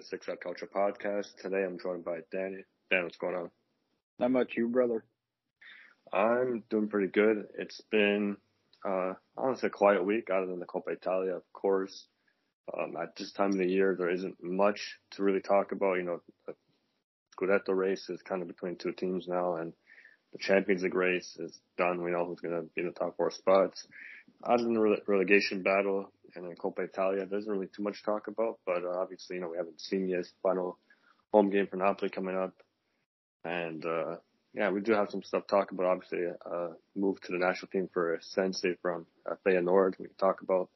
the Six Side Calcio podcast. Today I'm joined by Danny. Dan, what's going on? Not much, you brother. I'm doing pretty good. It's been uh, honestly a quiet week, other than the Coppa Italia, of course. Um, at this time of the year, there isn't much to really talk about. You know, the Scudetto race is kind of between two teams now, and the Champions League race is done. We know who's going to be in the top four spots. Other than the relegation battle and then Coppa Italia, there isn't really too much talk about. But uh, obviously, you know, we haven't seen yet final home game for Napoli coming up, and uh, yeah, we do have some stuff to talk about. Obviously, uh, move to the national team for Sensi from uh, Feyenoord. We can talk about,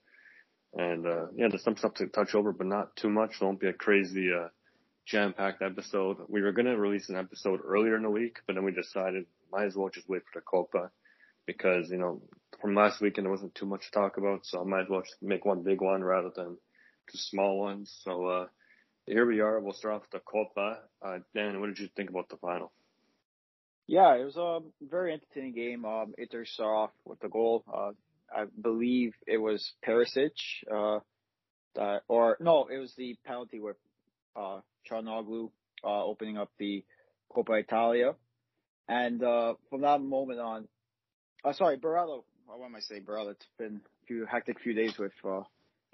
and uh, yeah, there's some stuff to touch over, but not too much. It won't be a crazy. Uh, jam-packed episode. We were going to release an episode earlier in the week, but then we decided might as well just wait for the Coppa because, you know, from last weekend there wasn't too much to talk about, so I might as well just make one big one rather than two small ones. So, uh, here we are. We'll start off with the Coppa. Uh, Dan, what did you think about the final? Yeah, it was a very entertaining game. Um, Inter saw off with the goal. Uh, I believe it was Perisic, uh, or no, it was the penalty with, uh, uh, opening up the Coppa Italia. And uh, from that moment on, uh, sorry, Barella. What am I saying? Barella. It's been a few hectic few days with uh,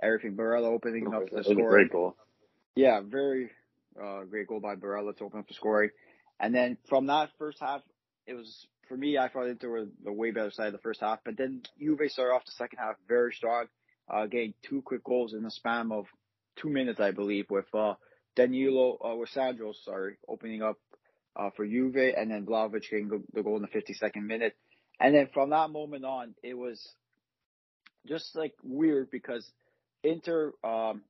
everything. Barella opening up the score. Great goal. Yeah, very uh, great goal by Barella to open up the scoring. And then from that first half, it was for me. I thought Inter were the way better side of the first half, but then Juve started off the second half very strong, uh, getting two quick goals in the span of two minutes, I believe, with uh, Danilo, uh, with Sandro, sorry, opening up uh, for Juve, and then Vlahovic getting the goal in the 52nd minute. And then from that moment on, it was just like weird because Inter, um,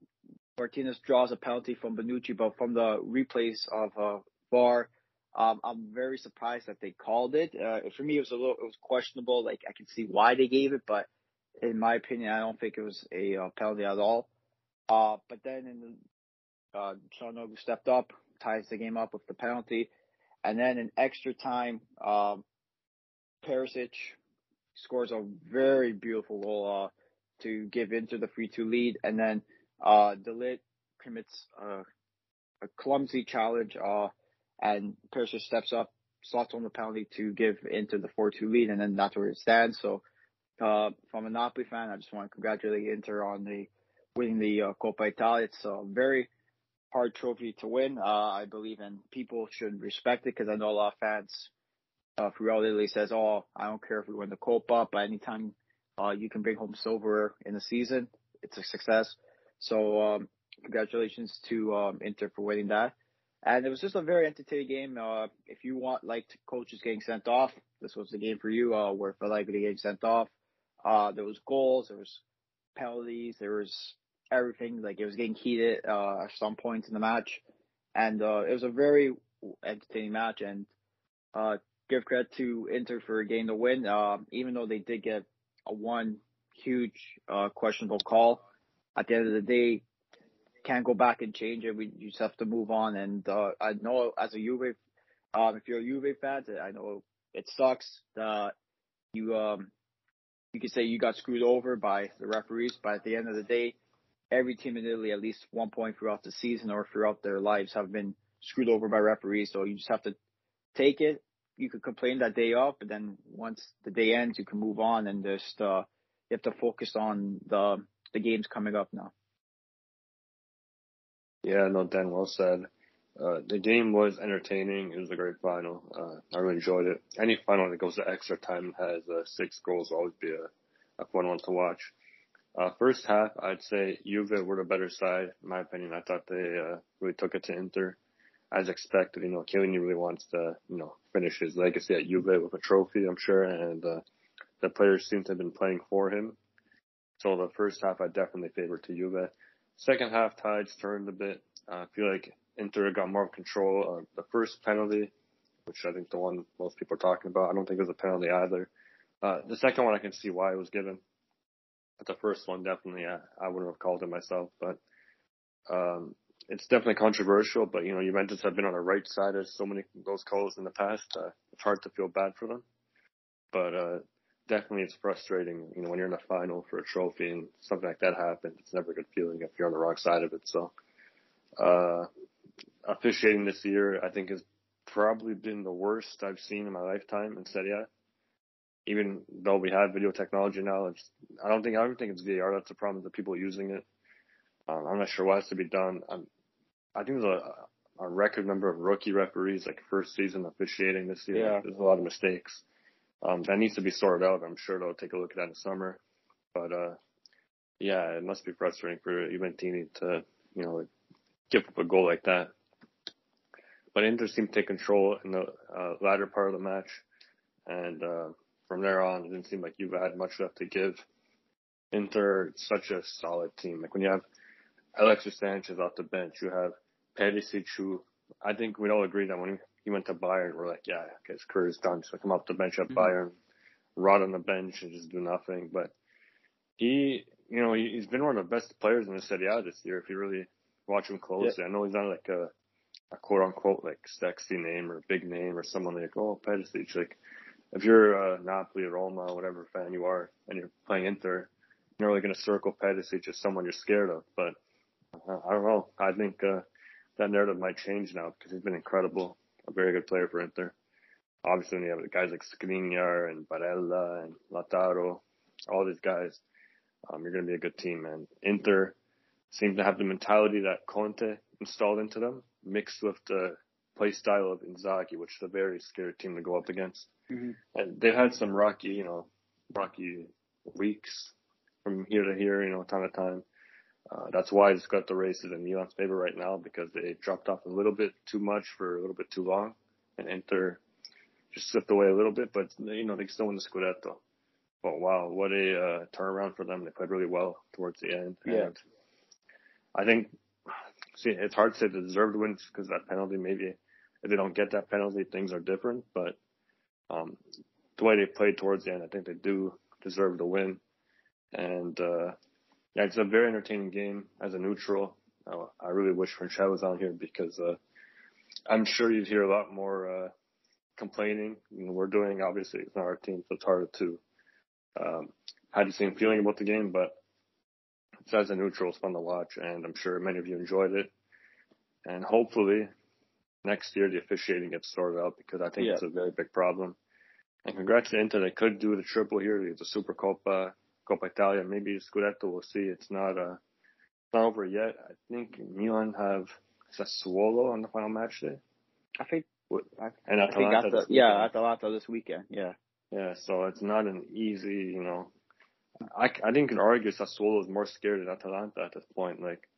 Martinez draws a penalty from Bonucci, but from the replays of uh, VAR, um, I'm very surprised that they called it. Uh, for me, it was a little, it was questionable. Like I can see why they gave it, but in my opinion, I don't think it was a uh, penalty at all. Uh, but then in the, uh, Calhanoglu stepped up, ties the game up with the penalty. And then in extra time, um, Perisic scores a very beautiful goal uh, to give Inter the 3-2 lead. And then uh, De Ligt commits uh, a clumsy challenge, uh, and Perisic steps up, slots on the penalty to give Inter the 4-2 lead, and then that's where it stands. So uh, from a Napoli fan, I just want to congratulate Inter on the winning the uh, Coppa Italia. It's a very hard trophy to win. Uh, I believe and people should respect it because I know a lot of fans uh, throughout Italy says, "Oh, I don't care if we win the Coppa, but anytime uh, you can bring home silver in the season, it's a success." So um, congratulations to um, Inter for winning that. And it was just a very entertaining game. Uh, if you want like coaches getting sent off, this was the game for you. Uh, where Allegri getting sent off. Uh, there was goals, there was penalties, there was everything. Like it was getting heated uh, at some points in the match, and uh, it was a very entertaining match. And uh, give credit to Inter for getting the win, uh, even though they did get a one huge uh, questionable call. At the end of the day, can't go back and change it. We just have to move on. And uh, I know as a Juve, um, if you're a Juve fan, I know it sucks that you um you could say you got screwed over by the referees, but at the end of the day, every team in Italy at least one point throughout the season or throughout their lives have been screwed over by referees. So you just have to take it. You could complain that day off, but then once the day ends, you can move on and just uh, you have to focus on the the games coming up now. Yeah, no, Dan, well said. Uh, the game was entertaining. It was a great final. Uh, I really enjoyed it. Any final that goes to extra time has uh, six goals will always be a, a fun one to watch. Uh, first half, I'd say Juve were the better side, in my opinion. I thought they uh, really took it to Inter. As expected, you know, Chiellini really wants to, you know, finish his legacy at Juve with a trophy, I'm sure, and uh, the players seem to have been playing for him. So the first half, I definitely favored to Juve. Second half, tides turned a bit. Uh, I feel like Inter got more control. Uh, the first penalty, which I think the one most people are talking about, I don't think it was a penalty either. Uh, the second one, I can see why it was given. But the first one, definitely, I, I wouldn't have called it myself. But um, it's definitely controversial. But you know, Juventus have been on the right side of so many of those calls in the past. Uh, it's hard to feel bad for them. But uh, definitely, it's frustrating. You know, when you're in the final for a trophy and something like that happens, it's never a good feeling if you're on the wrong side of it. So Uh, officiating this year, I think, has probably been the worst I've seen in my lifetime in Serie A. Even though we have video technology now, it's, I don't think I don't think it's VAR. That's the problem. The people using it. Um, I'm not sure what has to be done. I'm, I think there's a, a record number of rookie referees, like first season officiating this year. Yeah. There's a lot of mistakes. Um, that needs to be sorted out. I'm sure they'll take a look at that in the summer. But, uh, yeah, it must be frustrating for Juventini to, you know, give up a goal like that. But Inter seemed to take control in the uh, latter part of the match. And, uh, from there on, it didn't seem like you had much left to give. Inter, such a solid team. Like when you have Alexis Sanchez off the bench, you have Perisic, who I think we'd all agree that when he went to Bayern, we're like, yeah, okay, his career is done. So come off the bench at mm-hmm. Bayern, rot on the bench and just do nothing. But he, you know, he, has been one of the best players in the Serie A this year. If you really watch him closely, yeah. I know he's not like a, a quote unquote like sexy name or big name or someone like, oh, Perisic. Like, if you're a Napoli, Roma, whatever fan you are, and you're playing Inter, you're really going to circle Perisic as someone you're scared of. But uh, I don't know. I think uh, that narrative might change now because he's been incredible, a very good player for Inter. Obviously, when you have guys like Skriniar and Barella and Lautaro, all these guys, um, you're going to be a good team. And Inter seems to have the mentality that Conte installed into them, mixed with the play style of Inzaghi, which is a very scary team to go up against. Mm-hmm. And they've had some rocky, you know, rocky weeks from here to here, you know, time to time. Uh, that's why it's got the races in Milan's favor right now because they dropped off a little bit too much for a little bit too long, and Inter just slipped away a little bit, but you know they still win the Scudetto. But wow, what a uh, turnaround for them! They played really well towards the end. Yeah. And I think, see, it's hard to say they deserve the deserved wins because that penalty. Maybe if they don't get that penalty, things are different. But um, the way they played towards the end, I think they do deserve the win. And uh, yeah, it's a very entertaining game as a neutral. Uh, I really wish Franchella was on here because uh, I'm sure you'd hear a lot more uh, complaining. You know, we're doing obviously it's not our team, so it's harder to um, have the same feeling about the game. But it's as a neutral, it's fun to watch, and I'm sure many of you enjoyed it. And hopefully next year the officiating gets sorted out because I think yeah. it's a very big problem. And congrats to Inter, they could do the triple here, the Super Coppa Coppa Italia, maybe Scudetto. We'll see. It's not uh, not over yet. I think Milan have Sassuolo on the final match day. I think. And Atalanta. I think yeah, Atalanta this weekend. Yeah. Yeah, so it's not an easy, you know. I, I think you can argue Sassuolo is more scared than Atalanta at this point. Like,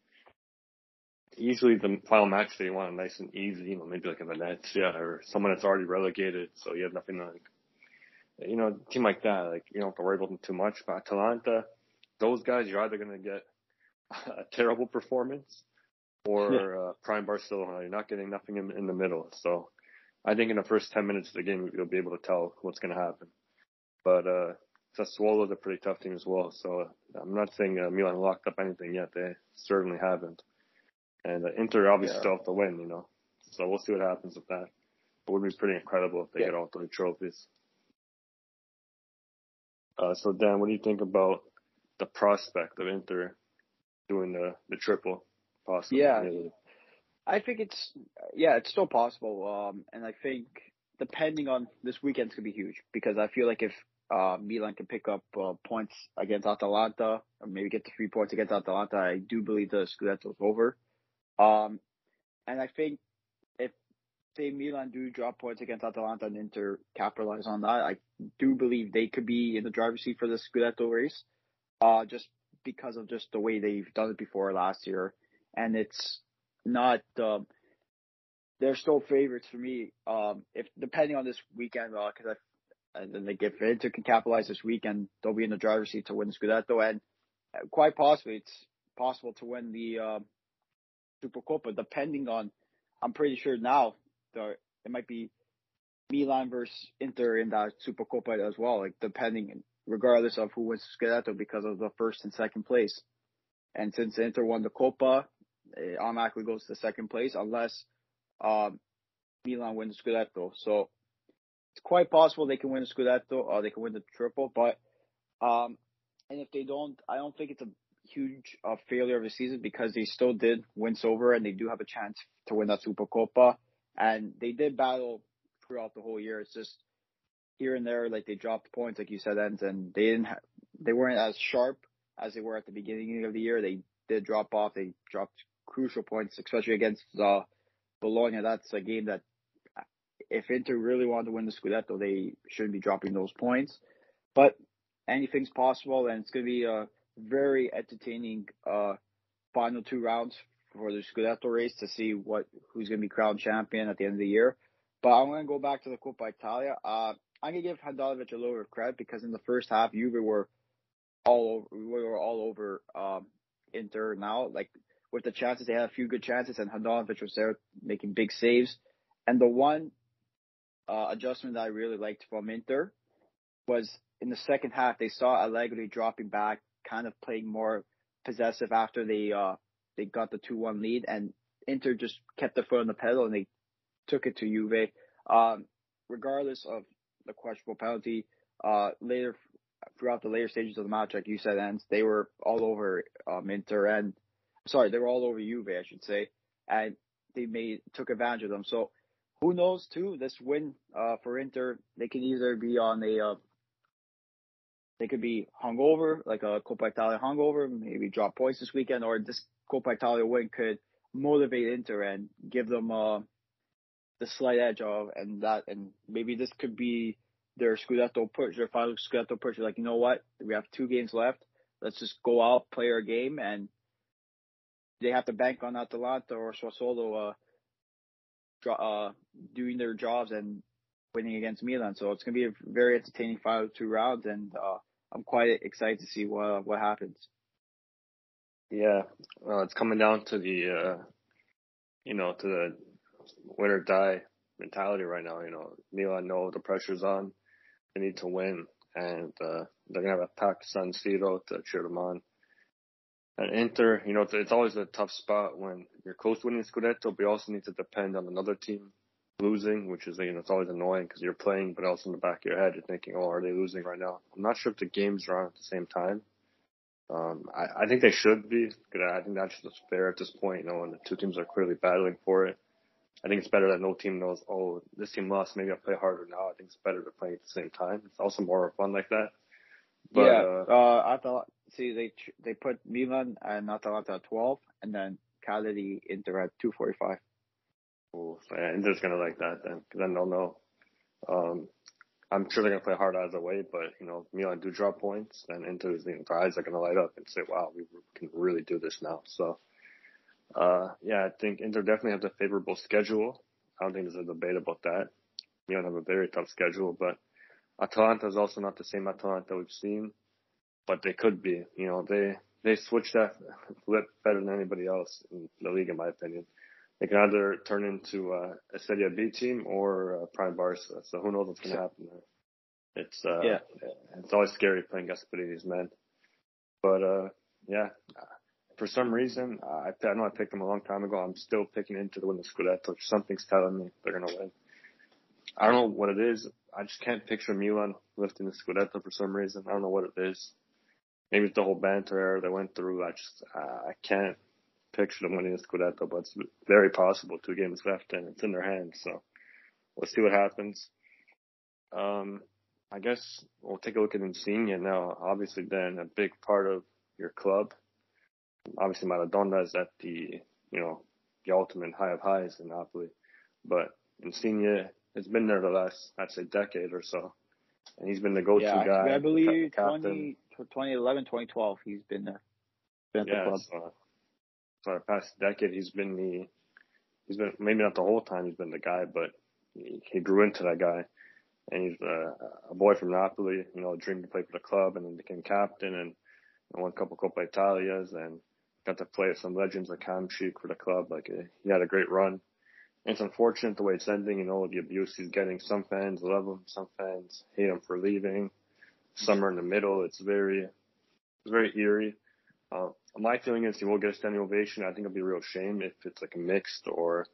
easily the final match they want a nice and easy, you know, maybe like a Venezia or someone that's already relegated, so you have nothing to like you know, a team like that, like you don't have to worry about them too much. But Atalanta, those guys, you're either going to get a terrible performance or yeah. uh, prime Barcelona. You're not getting nothing in, in the middle. So I think in the first 10 minutes of the game, you'll be able to tell what's going to happen. But, uh, Sassuolo is a pretty tough team as well. So I'm not saying uh, Milan locked up anything yet. They certainly haven't. And uh, Inter obviously yeah. still have to win, you know. So we'll see what happens with that. It would be pretty incredible if they yeah. get all three trophies. Uh, so Dan, what do you think about the prospect of Inter doing the the triple possibly? Yeah, I think it's yeah, it's still possible. Um, and I think depending on this weekend's gonna be huge because I feel like if uh, Milan can pick up uh, points against Atalanta, or maybe get to three points against Atalanta, I do believe the Scudetto is over. Um, and I think say Milan do drop points against Atalanta and Inter capitalize on that, I do believe they could be in the driver's seat for the Scudetto race, uh, just because of just the way they've done it before last year. And it's not, um, they're still favorites for me. Um, if depending on this weekend, uh, cause I, and then they get Inter can capitalize this weekend, they'll be in the driver's seat to win the Scudetto and quite possibly it's possible to win the, uh, Supercoppa depending on, I'm pretty sure now the it might be Milan versus Inter in that Supercoppa as well, like depending regardless of who wins Scudetto because of the first and second place. And since Inter won the Coppa, it automatically goes to the second place unless um, Milan wins Scudetto. So it's quite possible they can win the Scudetto or they can win the triple, but um, and if they don't, I don't think it's a huge uh, failure of the season because they still did win silver and they do have a chance to win that Super Coppa. And they did battle throughout the whole year. It's just here and there, like they dropped points, like you said, and, and they didn't, ha- they weren't as sharp as they were at the beginning of the year. They did drop off. They dropped crucial points, especially against uh, Bologna. That's a game that if Inter really wanted to win the Scudetto, they shouldn't be dropping those points. But anything's possible, and it's going to be a very entertaining uh, final two rounds for the Scudetto race to see what who's going to be crowned champion at the end of the year. But I'm going to go back to the Coppa Italia. Uh, I'm going to give Handanovic a little bit of credit because in the first half, Juve were all over, we were all over um, Inter now. Like with the chances, they had a few good chances, and Handanovic was there making big saves. And the one uh, adjustment that I really liked from Inter was in the second half, they saw Allegri dropping back, kind of playing more possessive after they uh, they got the two one lead, and Inter just kept their foot on the pedal and they took it to Juve. Um, regardless of the questionable penalty, uh, later throughout the later stages of the match, like you said, and they were all over um, Inter and sorry, they were all over Juve, I should say, and they made took advantage of them. So who knows too? This win uh, for Inter, they can either be on a uh, they could be hungover, like a Coppa Italia hungover, maybe drop points this weekend, or this Coppa Italia win could motivate Inter and give them uh, the slight edge of, and that, and maybe this could be their Scudetto push, their final Scudetto push. Like, you know what? We have two games left. Let's just go out, play our game, and they have to bank on Atalanta or Sassuolo uh, uh, doing their jobs and winning against Milan. So it's going to be a very entertaining final two rounds, and uh, I'm quite excited to see what what happens. Yeah, well, it's coming down to the, uh, you know, to the win or die mentality right now. You know, Milan know the pressure's on; they need to win, and uh, they're gonna have a packed San Siro to cheer them on. And Inter, you know, it's, it's always a tough spot when you're close to winning Scudetto, but you also need to depend on another team losing, which is, you know, it's always annoying because you're playing, but also in the back of your head, you're thinking, oh, are they losing right now? I'm not sure if the games are on at the same time. Um, I, I think they should be. I think that's just fair at this point, you know, when the two teams are clearly battling for it. I think it's better that no team knows, oh, this team lost, maybe I'll play harder now. I think it's better to play at the same time. It's also more fun like that. But, yeah, uh, uh, I thought, see, they they put Milan and Atalanta at 12, and then Cagliari Inter at 245. Cool. So yeah, Inter's gonna like that then, because then they'll know. Um, I'm sure they're gonna play hard either way, but you know, Milan do drop points, then Inter's you know, their eyes are gonna light up and say, "Wow, we can really do this now." So, uh, yeah, I think Inter definitely have a favorable schedule. I don't think there's a debate about that. Milan have a very tough schedule, but Atalanta is also not the same Atalanta we've seen, but they could be. You know, they they switch that flip better than anybody else in the league, in my opinion they can either turn into uh, a Serie B team or uh, Prime Barca. So who knows what's going to happen there? It's uh, yeah, it's always scary playing Gasperini's men. But uh, yeah, for some reason, I, I know I picked them a long time ago. I'm still picking into the win the Scudetto. Something's telling me they're going to win. I don't know what it is. I just can't picture Milan lifting the Scudetto for some reason. I don't know what it is. Maybe it's the whole banter era they went through. I just uh, I can't picture them winning the Scudetto, but it's very possible. Two games left and it's in their hands. So we'll see what happens. Um, I guess we'll take a look at Insigne now. Obviously, then a big part of your club. Obviously, Maradona is at the you know the ultimate high of highs in Napoli, but Insigne has been there the last I'd say decade or so, and he's been the go-to yeah, guy. I believe 20, 2011, 2012, he's been there. Been yeah, the so for the past decade, he's been the, he's been, maybe not the whole time he's been the guy, but he, he grew into that guy. And he's a, a boy from Napoli, you know, dreamed to play for the club and then became captain and, and won a couple Coppa Italias and got to play with some legends like Hamsik for the club. Like he had a great run. And it's unfortunate the way it's ending, you know, the abuse he's getting. Some fans love him, some fans hate him for leaving. Some are in the middle. It's very, it's very eerie. Uh, my feeling is he will get a standing ovation. I think it'll be a real shame if it's like mixed or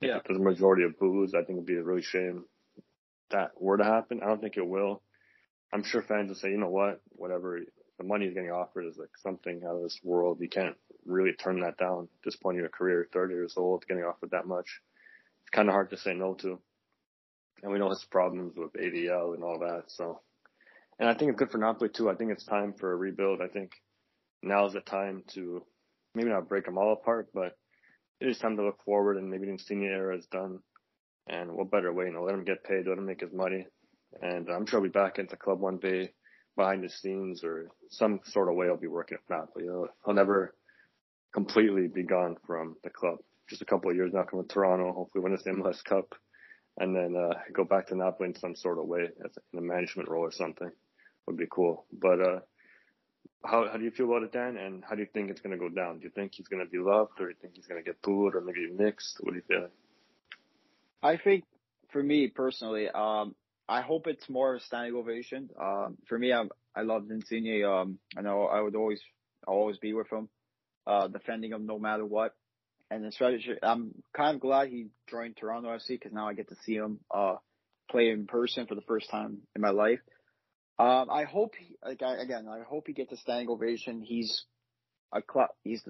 if yeah. there's a majority of boos. I think it'll be a really shame that were to happen. I don't think it will. I'm sure fans will say, you know what, whatever, the money he's getting offered is like something out of this world. You can't really turn that down at this point in your career, 30 years old, getting offered that much. It's kind of hard to say no to. And we know his problems with ADL and all that. So, and I think it's good for Napoli too. I think it's time for a rebuild. I think now is the time to maybe not break them all apart, but it is time to look forward and maybe the Insigne era is done. And what better way, you know, let him get paid, let him make his money. And I'm sure he'll be back into club one day behind the scenes or some sort of way he'll be working at Napoli. You know, he'll never completely be gone from the club. Just a couple of years now, to Toronto, hopefully win this MLS Cup, and then uh, go back to Napoli in some sort of way, in a management role or something, would be cool. But uh, how how do you feel about it, Dan? And how do you think it's going to go down? Do you think he's going to be loved, or do you think he's going to get booed, or maybe mixed? What do you feel? I think, for me personally, um, I hope it's more of a standing ovation. Um, for me, I I love Insigne. Um, I know I would always always be with him, uh, defending him no matter what. And especially, I'm kind of glad he joined Toronto FC because now I get to see him uh play in person for the first time in my life. Um, I hope, he, like I, again, I hope he gets a standing ovation. He's a club, he's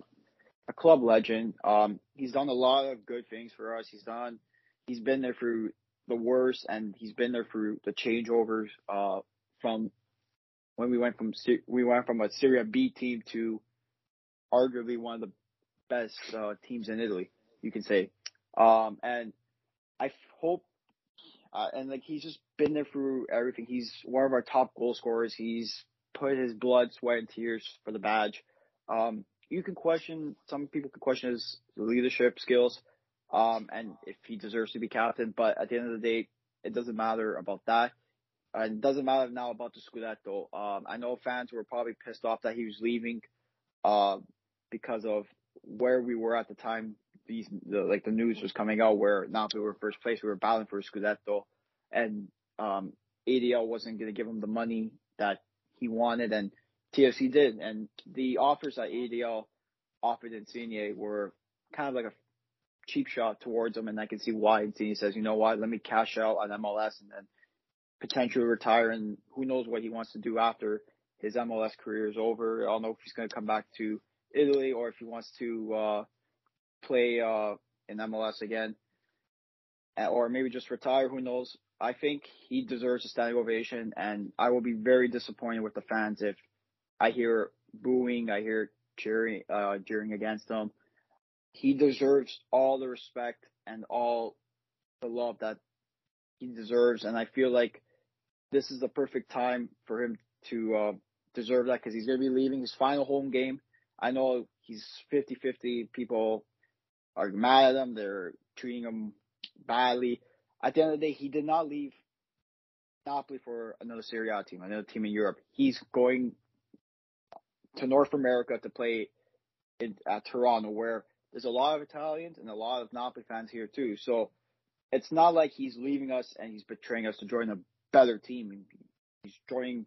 a club legend. Um, he's done a lot of good things for us. He's done, he's been there through the worst, and he's been there through the changeovers. Uh, from when we went from we went from a Serie B team to arguably one of the best uh, teams in Italy, you can say. Um, and I hope uh, and like he's just been there through everything. He's one of our top goal scorers. He's put his blood, sweat, and tears for the badge. Um, you can question some people can question his leadership skills, um, and if he deserves to be captain. But at the end of the day, it doesn't matter about that. Uh, it doesn't matter now about the Scudetto. Um, I know fans were probably pissed off that he was leaving, uh, because of where we were at the time these the, like the news was coming out where Napoli were first place, we were battling for Scudetto, and um, ADL wasn't going to give him the money that he wanted, and TFC did, and the offers that ADL offered Insigne were kind of like a cheap shot towards him, and I can see why Insigne says, you know what, let me cash out on MLS and then potentially retire, and who knows what he wants to do after his MLS career is over. I don't know if he's going to come back to Italy or if he wants to uh, play uh, in MLS again, or maybe just retire. Who knows? I think he deserves a standing ovation, and I will be very disappointed with the fans if I hear booing, I hear cheering, uh, cheering against him. He deserves all the respect and all the love that he deserves, and I feel like this is the perfect time for him to uh, deserve that because he's going to be leaving his final home game. I know he's 50-50. People are mad at him. They're treating him badly. At the end of the day, he did not leave Napoli for another Serie A team, another team in Europe. He's going to North America to play in, at Toronto, where there's a lot of Italians and a lot of Napoli fans here too. So it's not like he's leaving us and he's betraying us to join a better team. He's joining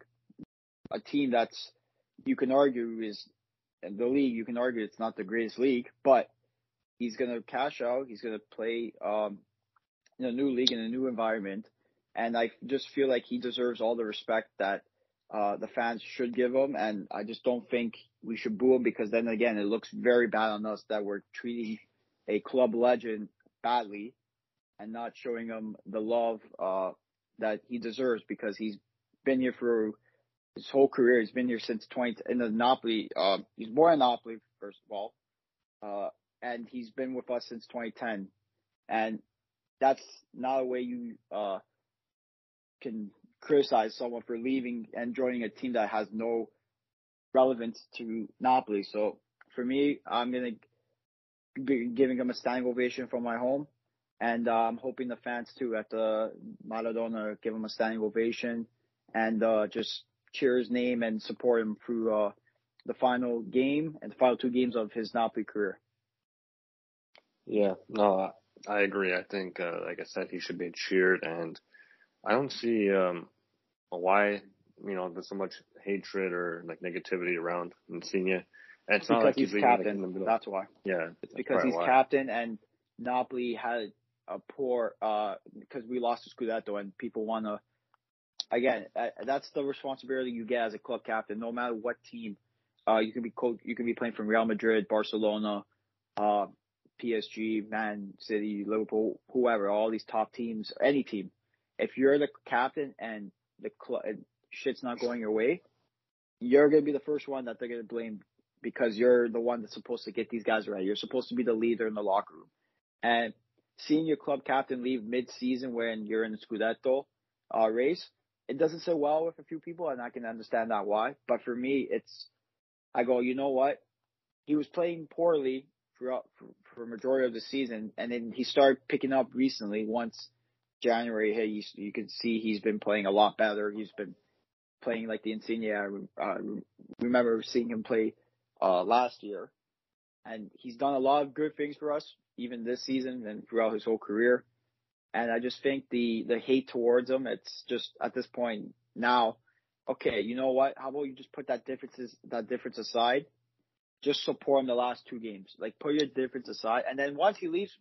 a team that's you can argue is in the league. You can argue it's not the greatest league, but he's going to cash out. He's going to play um, in a new league in a new environment, and I just feel like he deserves all the respect that uh, the fans should give him. And I just don't think we should boo him because then again, it looks very bad on us that we're treating a club legend badly and not showing him the love uh, that he deserves because he's been here for his whole career. He's been here since 20 in the Napoli. Uh, he's born in Napoli, first of all. Uh, and he's been with us since 2010. And that's not a way you uh, can criticize someone for leaving and joining a team that has no relevance to Napoli. So for me, I'm going to be giving him a standing ovation from my home. And uh, I'm hoping the fans too at the Maradona give him a standing ovation and uh, just cheer his name and support him through uh, the final game and the final two games of his Napoli career. Yeah, no, I agree. I think, uh, like I said, he should be cheered, and I don't see um, why you know there's so much hatred or like negativity around Insigne. And it's, not like he's, he's captain. Like That's why. Yeah, it's because he's why. captain, and Napoli had a poor uh because we lost to Scudetto, and people want to again, that's the responsibility you get as a club captain, no matter what team. Uh, you can be coach, you can be playing from Real Madrid, Barcelona, uh, PSG, Man City, Liverpool, whoever, all these top teams, any team. If you're the captain and the club shit's not going your way, you're gonna be the first one that they're gonna blame because you're the one that's supposed to get these guys ready. You're supposed to be the leader in the locker room. And seeing your club captain leave mid-season when you're in the Scudetto uh, race, it doesn't sit well with a few people, and I can understand that why. But for me, it's I go, you know what? He was playing poorly throughout for, majority of the season, and then he started picking up recently. Once January hit, you, you can see he's been playing a lot better. He's been playing like the Insigne. I uh, remember seeing him play uh, last year, and he's done a lot of good things for us, even this season and throughout his whole career. And I just think the the hate towards him, it's just at this point now, okay, you know what? How about you just put that differences that difference aside? Just support him the last two games. Like put your difference aside, and then once he leaves,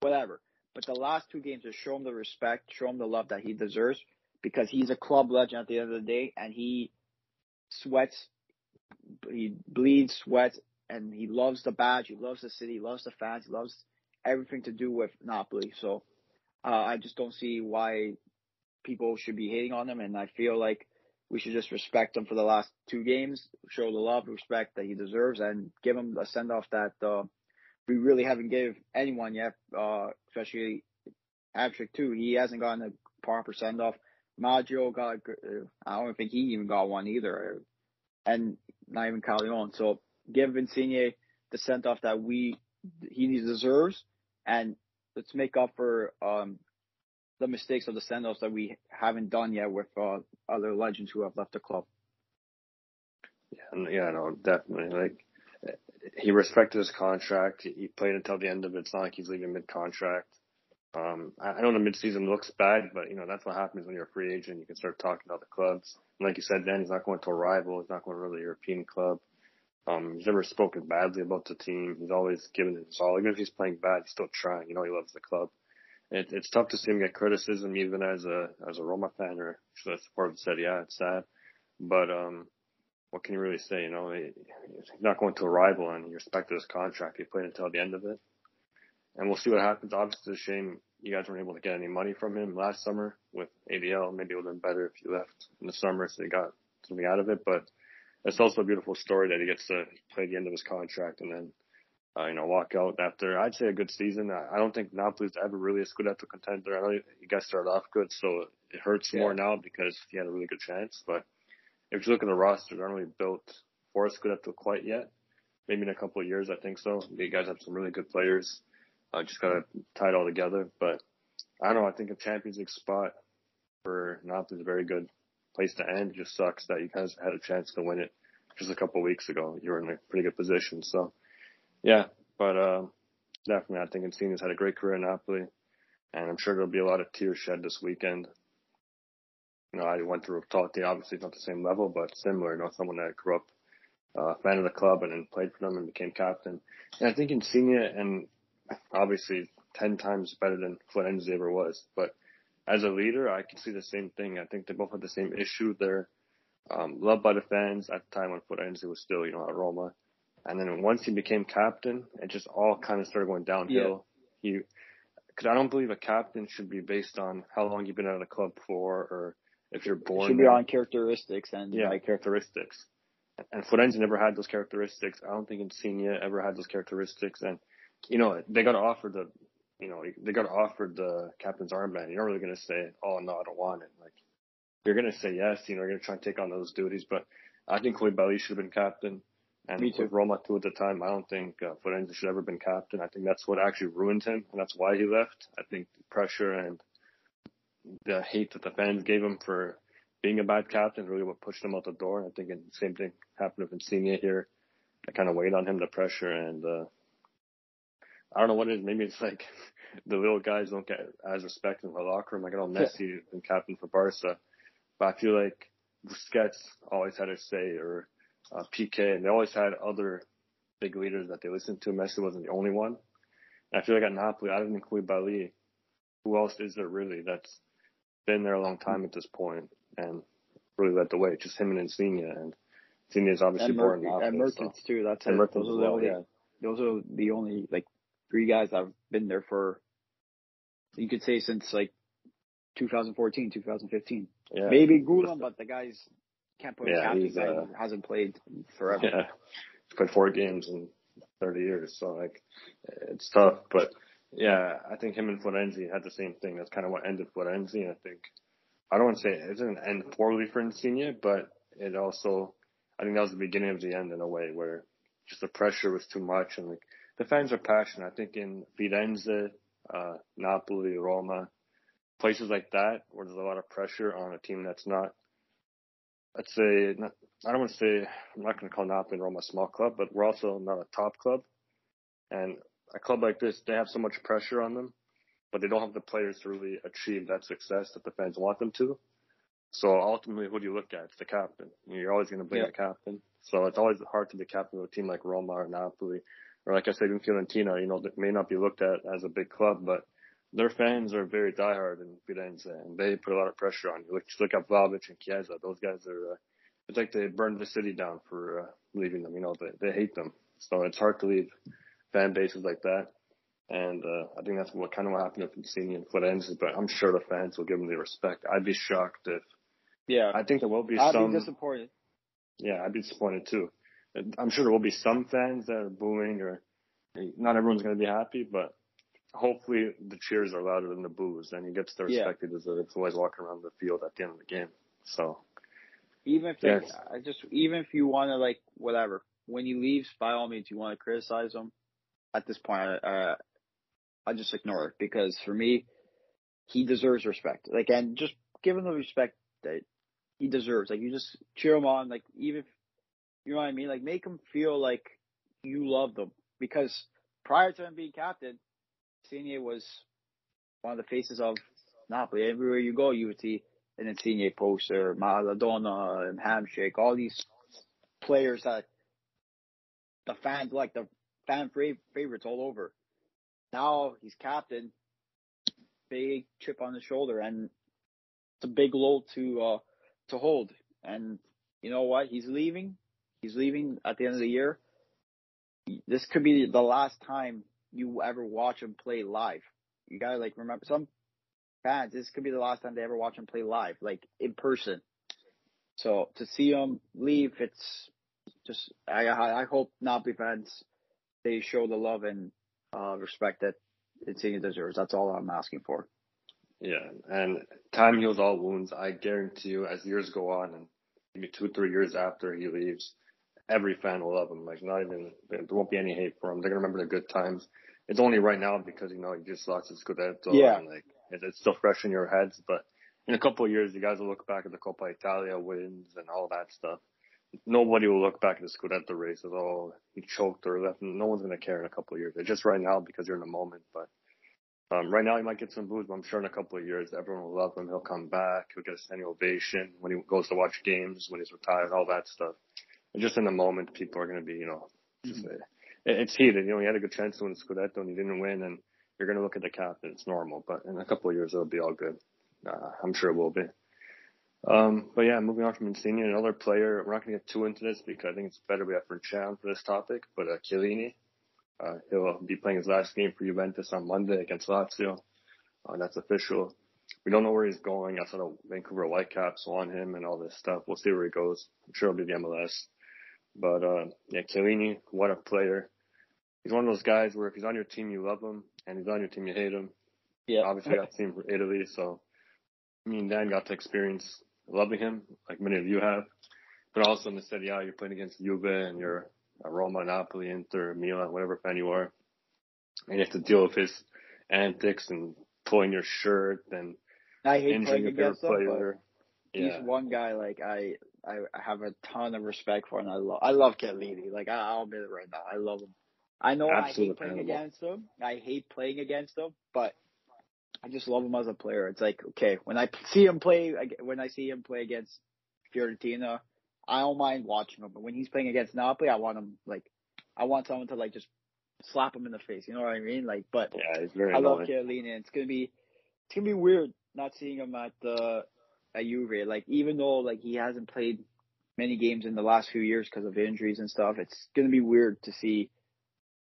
whatever. But the last two games, just show him the respect, show him the love that he deserves, because he's a club legend at the end of the day, and he sweats, he bleeds, sweats, and he loves the badge, he loves the city, he loves the fans, he loves everything to do with Napoli. So uh, I just don't see why people should be hating on him, and I feel like we should just respect him for the last two games, show the love, and respect that he deserves, and give him a send off that uh, we really haven't gave anyone yet, uh, especially Abtrick too. He hasn't gotten a proper send off. Maggio got, I don't think he even got one either, and not even Callejon. So give Insigne the send off that we he deserves, and let's make up for um, the mistakes of the send offs that we haven't done yet with uh, other legends who have left the club. Yeah, yeah, no, definitely. Like he respected his contract. He played until the end of it. It's not like he's leaving mid contract. Um, I know the midseason looks bad, but you know that's what happens when you're a free agent. You can start talking to other clubs. And like you said, Dan, he's not going to a rival. He's not going to a really European club. Um, he's never spoken badly about the team. He's always given it his all. Even if he's playing bad, he's still trying. You know, he loves the club. It, it's tough to see him get criticism, even as a as a Roma fan or should I support said, yeah, it's sad. But um, what can you really say? You know, he's not going to a rival, and he respected his contract. He played until the end of it and we'll see what happens. Obviously, it's a shame you guys weren't able to get any money from him last summer with ADL. Maybe it would have been better if you left in the summer so you got something out of it. But it's also a beautiful story that he gets to play the end of his contract and then, uh, you know, walk out after, I'd say, a good season. I don't think Napoli's ever really a Scudetto contender. I know you guys started off good, so it hurts yeah. more now because he had a really good chance. But if you look at the roster, they're not really built for a Scudetto quite yet. Maybe in a couple of years, I think so. You guys have some really good players. I just gotta tie it all together. But I don't know. I think a Champions League spot for Napoli is a very good place to end. It just sucks that you guys had a chance to win it just a couple of weeks ago. You were in a pretty good position. So yeah, but uh, definitely, I think Insigne's had a great career in Napoli, and I'm sure there'll be a lot of tears shed this weekend. You know, I went through Totti, obviously not the same level, but similar. You know, someone that grew up uh, fan of the club and then played for them and became captain. And I think Insigne and obviously 10 times better than Florenzi ever was. But as a leader, I can see the same thing. I think they both had the same issue. They're um, loved by the fans at the time when Florenzi was still, you know, at Roma. And then once he became captain, it just all kind of started going downhill. Yeah. He, because I don't believe a captain should be based on how long you've been at a club for, or if you're born. It should be there. on characteristics and yeah, like characteristics. And Florenzi never had those characteristics. I don't think Insigne ever had those characteristics. And you know, they got offered the, you know, they got offered the captain's armband. You're not really going to say, oh no, I don't want it. Like, you're going to say yes. You know, you're going to try and take on those duties. But I think Koulibaly should have been captain. And Me too. with Roma too at the time, I don't think uh, Florenzi should have ever been captain. I think that's what actually ruined him, and that's why he left. I think the pressure and the hate that the fans gave him for being a bad captain really what pushed him out the door. I think the same thing happened with Insigne here. I kind of weighed on him the pressure, and uh, I don't know what it is. Maybe it's like the little guys don't get as respected in the locker room. Like I know Messi has been captain for Barca, but I feel like Busquets always had a say, or uh, Piqué, and they always had other big leaders that they listened to. Messi wasn't the only one. And I feel like at Napoli, I didn't include Koulibaly, who else is there really that's been there a long time at this point and really led the way. Just him and Insigne, and Insigne is obviously and, born and Mertens so. too. That's and it. Mertens those are the well, only, yeah. those are the only like three guys that have been there for. You could say since like 2014, 2015. Yeah. Maybe Ghoulam, but the guys can't put Yeah, captain he's, uh, hasn't played forever. Yeah, he's played four games in 30 years, so like it's tough. But yeah, I think him and Florenzi had the same thing. That's kind of what ended Florenzi. And I think I don't want to say it didn't end poorly for Insigne, but it also I think that was the beginning of the end in a way where just the pressure was too much and like the fans are passionate. I think in Firenze, uh, Napoli, Roma, places like that where there's a lot of pressure on a team that's not let's say not, I don't want to say I'm not going to call Napoli and Roma a small club, but we're also not a top club. And a club like this, they have so much pressure on them, but they don't have the players to really achieve that success that the fans want them to. So ultimately, who do you look at? It's the captain. You're always going to blame Yeah. the captain. So it's always hard to be captain of a team like Roma or Napoli, or like I said, even Fiorentina. You know, that may not be looked at as a big club, but their fans are very diehard in Firenze, and they put a lot of pressure on you. Look, look at Vlahovic and Chiesa. Those guys are. Uh, it's like they burned the city down for uh, leaving them. You know, they they hate them. So it's hard to leave fan bases like that. And uh, I think that's what kind of what happened with Insigne and Florenzi. But I'm sure the fans will give them the respect. I'd be shocked if Yeah, I think there will be I'd some. be disappointed. Yeah, I'd be disappointed too. I'm sure there will be some fans that are booing, or not everyone's going to be happy, but hopefully the cheers are louder than the boos, and he gets the Yeah. respect he deserves. Always walking around the field at the end of the game. So Even if they, I just even if you want to like whatever when he leaves, by all means, you want to criticize him. At this point, I, uh, I just ignore it because for me, he deserves respect. Like and just give him the respect that he deserves. Like you just cheer him on. Like even if you know what I mean. Like make him feel like you love them because prior to him being captain, Insigne was one of the faces of Napoli. Everywhere you go, you would see an Insigne poster, Maradona, and Hamsik, all these players that the fans like, the fan favorites all over. Now he's captain, big chip on the shoulder, and it's a big load to uh, to hold. And you know what? He's leaving. He's leaving at the end of the year. This could be the last time you ever watch him play live. You gotta like remember some fans. This could be the last time they ever watch him play live, like in person. So to see him leave, it's just I I hope Napoli fans they show the love and uh, respect that Insigne deserves. That's all I'm asking for. yeah, and time heals all wounds. I guarantee you, as years go on, and maybe two, three years after he leaves, every fan will love him. Like not even there won't be any hate for him. They're gonna remember the good times. It's only right now because you know he just lost his Scudetto, Yeah. and like it- it's still fresh in your heads. But in a couple of years, you guys will look back at the Coppa Italia wins and all that stuff. Nobody will look back at the Scudetto race as oh he choked or left. No one's gonna care in a couple of years. It's just right now because you're in the moment, but. Um, right now he might get some booze, but I'm sure in a couple of years everyone will love him. He'll come back. He'll get a standing ovation when he goes to watch games, when he's retired, all that stuff. Just in the moment, people are going to be, you know, just, uh, it- it's heated. You know, he had a good chance to win the Scudetto and he didn't win, and you're going to look at the cap, and It's normal, but in a couple of years it'll be all good. Uh, I'm sure it will be. Um, but yeah, moving on from Insigne, another player. We're not going to get too into this because I think it's better we have Fernchan for this topic. But uh, Chiellini, uh, he'll be playing his last game for Juventus on Monday against Lazio. Uh, that's official. We don't know where he's going. I saw the Vancouver Whitecaps on him and all this stuff. We'll see where he goes. I'm sure it'll be the MLS. But uh, yeah, Chiellini, what a player. He's one of those guys where if he's on your team, you love him, and he's on your team, you hate him. Yeah, Obviously, got team for Italy, so me and Dan got to experience loving him, like many of you have. But also in the Serie A, you're playing against Juve and you're a Roma, Napoli, Inter, Milan, whatever fan you are, and you have to deal with his antics and pulling your shirt and I hate injuring playing your favorite against him, player. Yeah, he's one guy like I, I I have a ton of respect for, and I love I love Chiellini. Like I, I'll admit it right now, I love him. I know I hate playing animal. against him. I hate playing against him, but I just love him as a player. It's like okay, when I see him play, when I see him play against Fiorentina, I don't mind watching him. But when he's playing against Napoli, I want him like I want someone to like just slap him in the face. You know what I mean? Like, but yeah, he's very I love annoying. And it's gonna be it's gonna be weird not seeing him at the at Juve. Like even though like he hasn't played many games in the last few years because of injuries and stuff, it's gonna be weird to see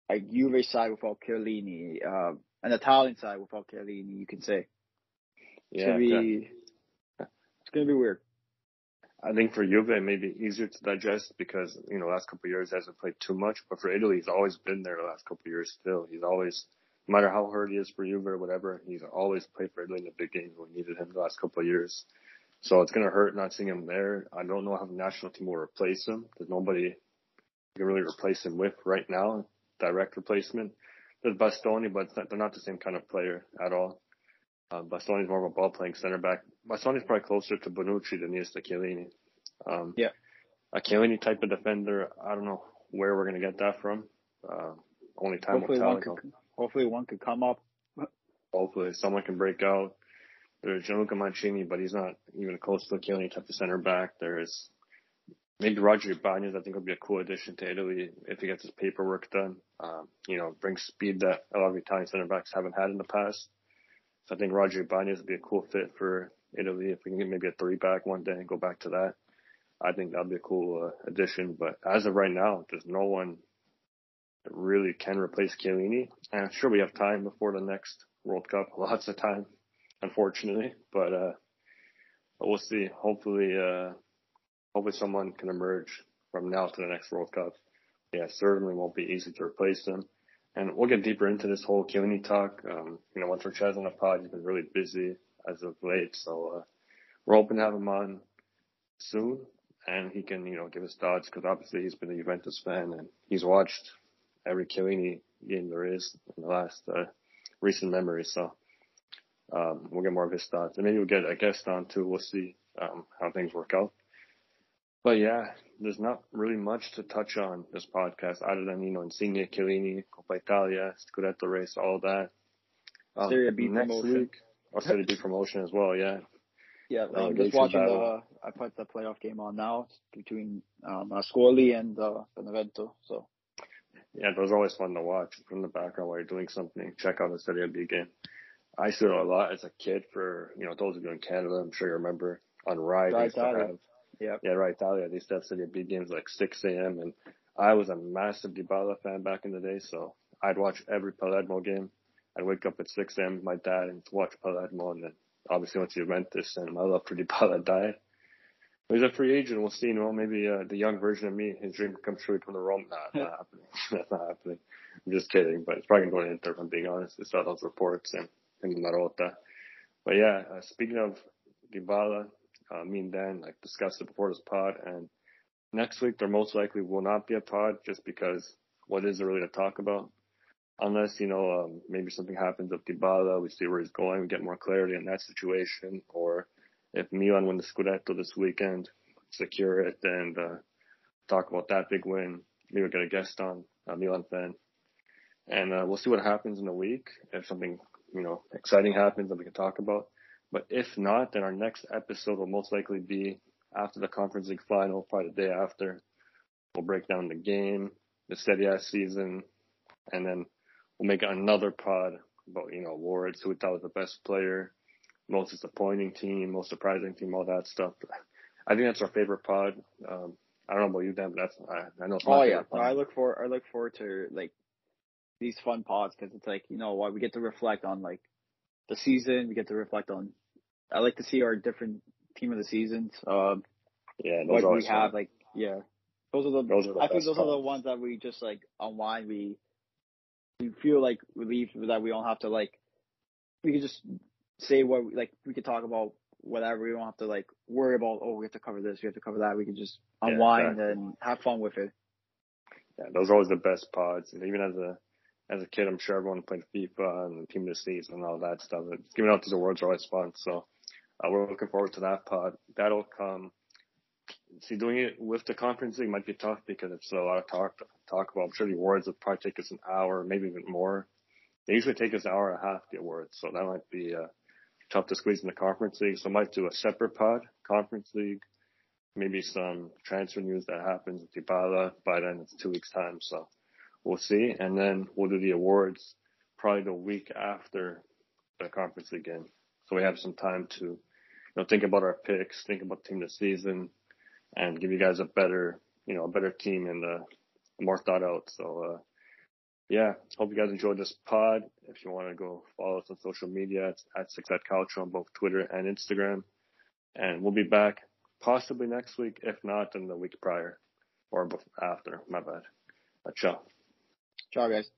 like Juve side without Chiellini, uh, an Italian side without Chiellini. You can say. It's Yeah, gonna be yeah. it's gonna be weird. I think for Juve it may be easier to digest because you know last couple of years he hasn't played too much, but for Italy he's always been there the last couple of years. Still, he's always no matter how hurt he is for Juve or whatever, he's always played for Italy in the big games when we needed him the last couple of years. So it's gonna hurt not seeing him there. I don't know how the national team will replace him. There's nobody you can really replace him with right now. Direct replacement. There's Bastoni, but not, they're not the same kind of player at all. Um, Bastoni's more of a ball playing center back. Bastoni's probably closer to Bonucci than he is to Chiellini. Um, Yeah. A Chiellini type of defender, I don't know where we're going to get that from. Uh, only time Hopefully will tell. one could hopefully one could come up. Hopefully someone can break out. There's Gianluca Mancini, but he's not even close to a Chiellini type of center back. There's maybe Roger Ibanez. I think would be a cool addition to Italy if he gets his paperwork done. Um, you know, brings speed that a lot of Italian center backs haven't had in the past. So I think Roger Ibanez would be a cool fit for Italy if we can get maybe a three back one day and go back to that. I think that'd be a cool uh, addition. But as of right now, there's no one that really can replace Chiellini. And I'm sure we have time before the next World Cup. Lots of time, unfortunately. But uh, but we'll see. Hopefully, uh, hopefully someone can emerge from now to the next World Cup. Yeah, certainly won't be easy to replace him. And we'll get deeper into this whole Chiellini talk. Um, you know, once we're on the pod, he's been really busy as of late. So, uh, we're hoping to have him on soon and he can, you know, give his thoughts because obviously he's been a Juventus fan and he's watched every Chiellini game there is in the last, uh, recent memory. So, um, we'll get more of his thoughts and maybe we'll get a guest on too. We'll see, um, how things work out. But yeah, there's not really much to touch on this podcast other than, you know, Insigne, Chiellini, Coppa Italia, Scudetto race, all that. Um, Serie B next promotion. week, or Serie B promotion as well, yeah. Yeah, I'm just watching battle. the. I put the playoff game on now between um, Ascoli and uh, Benevento. So Yeah, those are always fun to watch from the background while you're doing something. Check out the Serie B game. I used to do it a lot as a kid for, you know, those of you in Canada, I'm sure you remember on Rai. they Rai Italia. have- yeah, Yeah, Rai, Italia. They used to have Serie B games like 6 a.m. and I was a massive Dybala fan back in the day, so I'd watch every Palermo game. I'd wake up at 6 a.m. with my dad and watch Palermo and then obviously went to Juventus and my love for Dybala died. He's a free agent. We'll see. You know, maybe uh, the young version of me, his dream comes true. He the Rome. Nah, not happening. That's not happening. I'm just kidding. But it's probably going to Inter. If I'm being honest, I saw those reports and and Marotta. But yeah, uh, speaking of Dybala, uh, me and Dan like discussed it before this pod, and next week there most likely will not be a pod just because what is there really to talk about? Unless you know um, maybe something happens with Dybala, we see where he's going, we get more clarity in that situation, or if Milan win the Scudetto this weekend, secure it and uh, talk about that big win. Maybe we'll get a guest on, a Milan fan, and uh, we'll see what happens in the week. If something you know exciting happens that we can talk about. But if not, then our next episode will most likely be after the Conference League final, probably the day after. We'll break down the game, the Serie A season, and then we'll make another pod about, you know, awards, who we thought was the best player, most disappointing team, most surprising team, all that stuff. I think that's our favorite pod. Um, I don't know about you, Dan, but that's, I, I know it's Oh yeah. I look for I look forward to like these fun pods because it's like you know what we get to reflect on like the season. We get to reflect on. I like to see our different team of the seasons. Um, yeah, those what are we always fun. have like yeah, those are the. Those are the I think those are the ones that we just like unwind. We we feel like relief that we don't have to like. We can just say what we, like we could talk about whatever. We don't have to like worry about oh we have to cover this, we have to cover that. We can just Yeah, unwind exactly. and have fun with it. Yeah, those are always the best pods. And even as a as a kid, I'm sure everyone played FIFA and Team of the Seas and all that stuff. It's giving out the world's always fun. So uh, we're looking forward to that pod. That'll come. See, doing it with the conference league might be tough because it's a lot of talk talk about. I'm sure the awards will probably take us an hour, maybe even more. They usually take us an hour and a half the awards, so that might be uh, tough to squeeze in the conference league. So I might do a separate pod, conference league, maybe some transfer news that happens with Dybala. By then it's two weeks time, so we'll see. And then we'll do the awards probably the week after the conference again. so we have some time to, you know, think about our picks, think about team this season, and give you guys a better, you know, a better team and uh, more thought out. So, uh, yeah, hope you guys enjoyed this pod. If you want to go follow us on social media, it's at Six Side Calcio on both Twitter and Instagram. And we'll be back possibly next week. If not, then the week prior or after. My bad. Ciao. Ciao, guys.